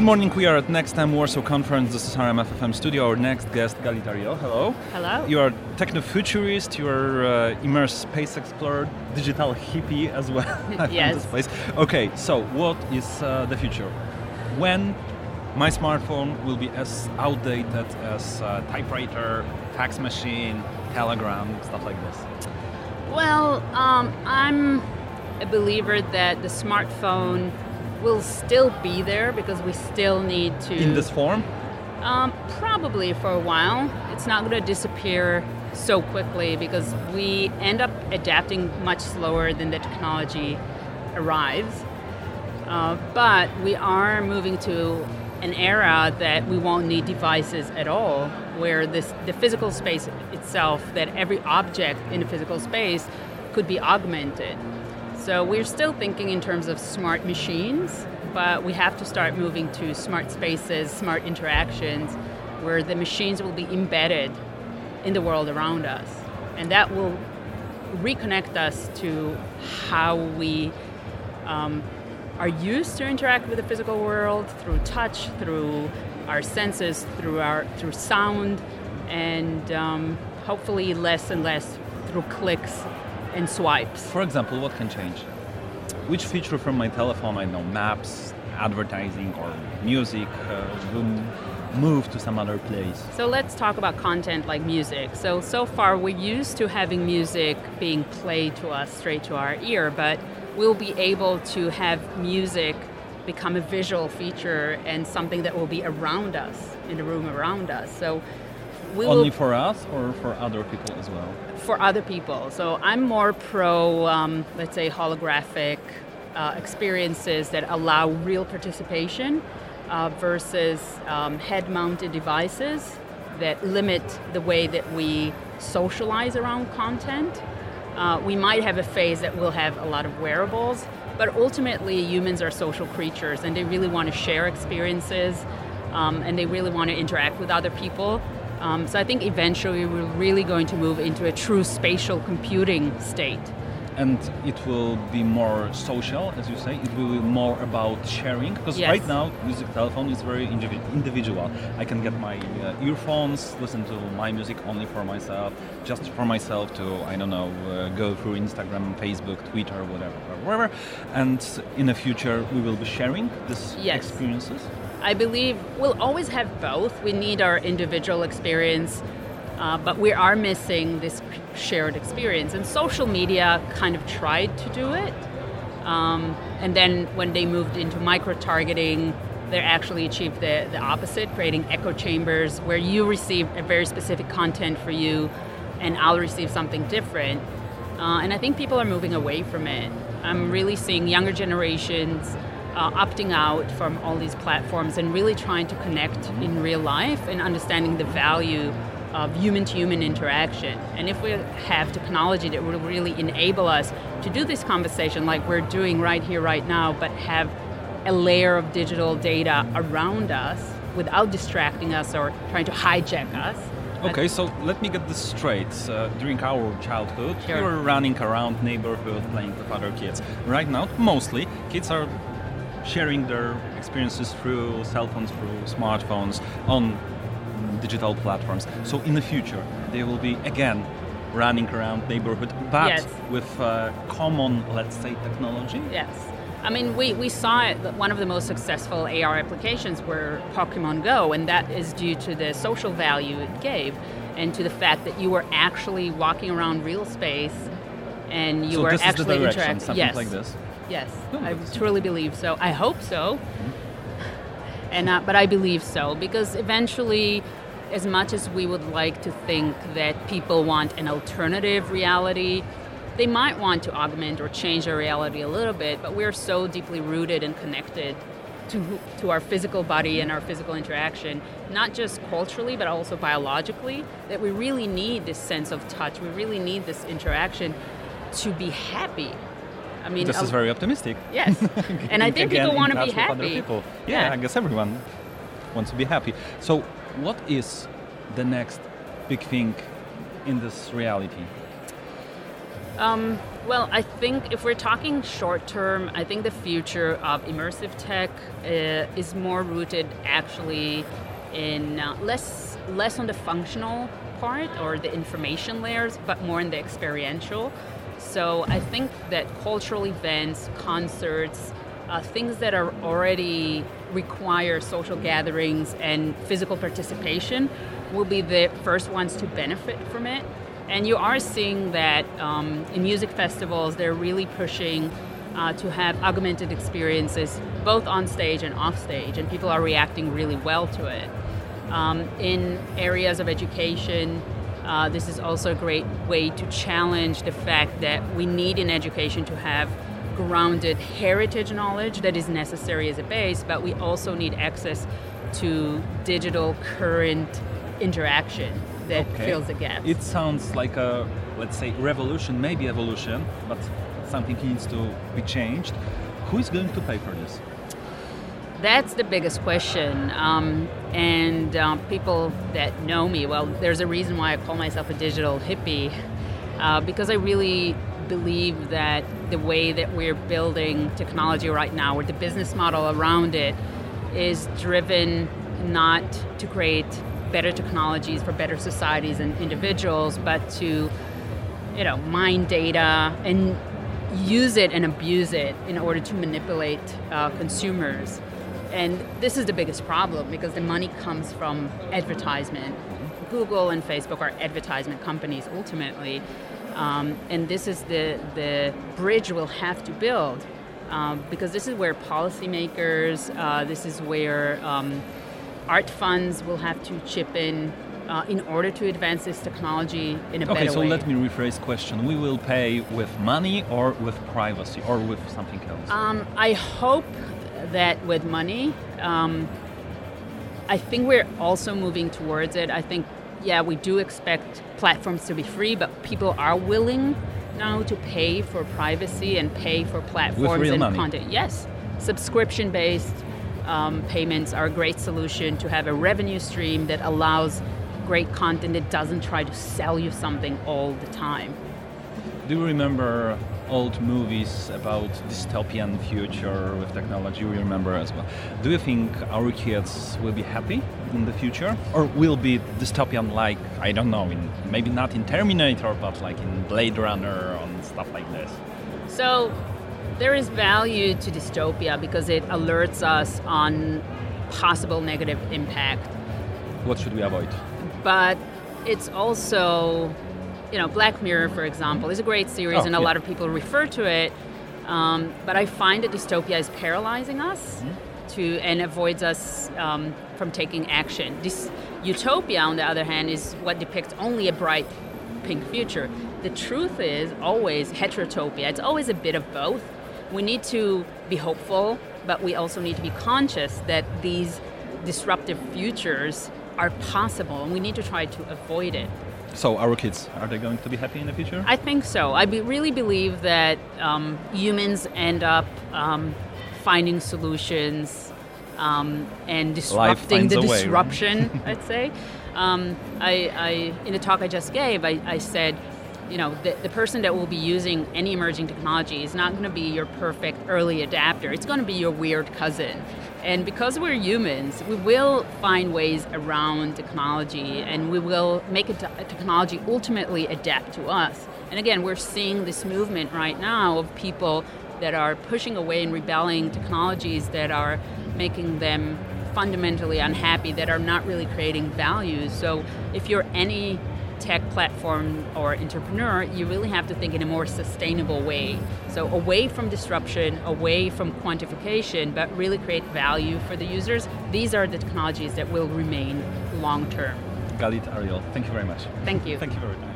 Good morning. We are at Next Time Warsaw Conference. This is our RMFFM studio. Our next guest, Galit Ariel. Hello. Hello. You are techno-futurist. You are uh, immersed space explorer, digital hippie as well. yes. This place. Okay. So, what is uh, the future? When my smartphone will be as outdated as uh, typewriter, fax machine, telegram, stuff like this? Well, um, I'm a believer that the smartphone will still be there because we still need to. In this form? Um, probably for a while. It's not going to disappear so quickly because we end up adapting much slower than the technology arrives. Uh, but we are moving to an era that we won't need devices at all, where this the physical space itself, that every object in a physical space could be augmented. So we're still thinking in terms of smart machines, but we have to start moving to smart spaces, smart interactions, where the machines will be embedded in the world around us. And that will reconnect us to how we um, are used to interact with the physical world through touch, through our senses, through our through sound, and um, hopefully less and less through clicks and swipes. For example, what can change? Which feature from my telephone, I know, maps, advertising, or music, uh, will move to some other place? So let's talk about content like music. So, so far we're used to having music being played to us straight to our ear, but we'll be able to have music become a visual feature and something that will be around us, in the room around us. So we Only for us or for other people as well? For other people. So I'm more pro, um, let's say, holographic uh, experiences that allow real participation uh, versus um, head mounted devices that limit the way that we socialize around content. Uh, we might have a phase that will have a lot of wearables, but ultimately humans are social creatures and they really want to share experiences um, and they really want to interact with other people. Um, so I think eventually we're really going to move into a true spatial computing state. And it will be more social, as you say. It will be more about sharing because yes. right now, music telephone is very individual. I can get my uh, earphones, listen to my music only for myself, just for myself to I don't know, uh, go through Instagram, Facebook, Twitter, whatever, whatever. And in the future, we will be sharing these yes. experiences. I believe we'll always have both. We need our individual experience, uh, but we are missing this shared experience. And social media kind of tried to do it. Um, and then when they moved into micro targeting, they actually achieved the, the opposite, creating echo chambers where you receive a very specific content for you and I'll receive something different. Uh, and I think people are moving away from it. I'm really seeing younger generations uh, opting out from all these platforms and really trying to connect in real life and understanding the value of human to human interaction. And if we have technology that will really enable us to do this conversation like we're doing right here, right now, but have a layer of digital data around us without distracting us or trying to hijack us. Okay, so let me get this straight. Uh, during our childhood, sure. we were running around neighborhood playing with other kids. Right now, mostly kids are sharing their experiences through cell phones, through smartphones, on digital platforms. So in the future, they will be again running around neighborhood, but yes. with uh, common, let's say, technology. Yes. I mean, we, we saw it, one of the most successful AR applications were Pokemon Go, and that is due to the social value it gave and to the fact that you were actually walking around real space and you so were actually is the direction, interacting. Something yes. like this. Yes, I truly believe so. I hope so, and uh, but I believe so because eventually, as much as we would like to think that people want an alternative reality, they might want to augment or change our reality a little bit. But we're so deeply rooted and connected to to our physical body and our physical interaction, not just culturally but also biologically, that we really need this sense of touch. We really need this interaction to be happy I mean, this is very optimistic. Yes, and I think people want to be happy. Yeah, yeah, I guess everyone wants to be happy. So, what is the next big thing in this reality? Um, well, I think if we're talking short term, I think the future of immersive tech uh, is more rooted actually in uh, less less on the functional part or the information layers, but more in the experiential. So I think that cultural events, concerts, uh, things that are already require social gatherings and physical participation will be the first ones to benefit from it. And you are seeing that um, in music festivals, they're really pushing uh, to have augmented experiences both on stage and off stage, and people are reacting really well to it. Um, in areas of education, uh, this is also a great way to challenge the fact that we need in education to have grounded heritage knowledge that is necessary as a base, but we also need access to digital current interaction that Okay. fills the gap. It sounds like a, let's say, revolution, maybe evolution, but something needs to be changed. Who is going to pay for this? That's the biggest question. Um, and um, people that know me, well, there's a reason why I call myself a digital hippie, uh, because I really believe that the way that we're building technology right now, or the business model around it, is driven not to create better technologies for better societies and individuals, but to, you know, mine data and use it and abuse it in order to manipulate uh, consumers. And this is the biggest problem because the money comes from advertisement. Google and Facebook are advertisement companies ultimately. Um, and this is the, the bridge we'll have to build um, because this is where policymakers, uh, this is where um, art funds will have to chip in uh, in order to advance this technology in a Okay, better way. Okay, so let me rephrase question. We will pay with money or with privacy or with something else? Um, I hope that with money, um, I think we're also moving towards it. I think, yeah, we do expect platforms to be free, but people are willing now to pay for privacy and pay for platforms and money. content. Yes, subscription based um, payments are a great solution to have a revenue stream that allows great content that doesn't try to sell you something all the time. Do you remember old movies about dystopian future with technology? You remember as well. Do you think our kids will be happy in the future, or will be dystopian like I don't know, in maybe not in Terminator, but like in Blade Runner and stuff like this? So there is value to dystopia because it alerts us on possible negative impact. What should we avoid? But it's also, you know, Black Mirror, for example, is a great series Oh, and a yeah. lot of people refer to it. Um, but I find that dystopia is paralyzing us to and avoids us um, from taking action. This utopia, on the other hand, is what depicts only a bright pink future. The truth is always heterotopia. It's always a bit of both. We need to be hopeful, but we also need to be conscious that these disruptive futures are possible, and we need to try to avoid it. So our kids are they going to be happy in the future? I think so. I be, really believe that um, humans end up um, finding solutions um, and disrupting the way, right? disruption. I'd say. Um, I, I, in the talk I just gave, I, I said, you know, the, the person that will be using any emerging technology is not going to be your perfect early adapter. It's going to be your weird cousin. And because we're humans, we will find ways around technology and we will make a technology ultimately adapt to us. And again, we're seeing this movement right now of people that are pushing away and rebelling technologies that are making them fundamentally unhappy, that are not really creating value. So if you're any tech platform or entrepreneur, you really have to think in a more sustainable way. So away from disruption, away from quantification, but really create value for the users. These are the technologies that will remain long term. Galit Ariel, thank you very much. Thank you. Thank you very much.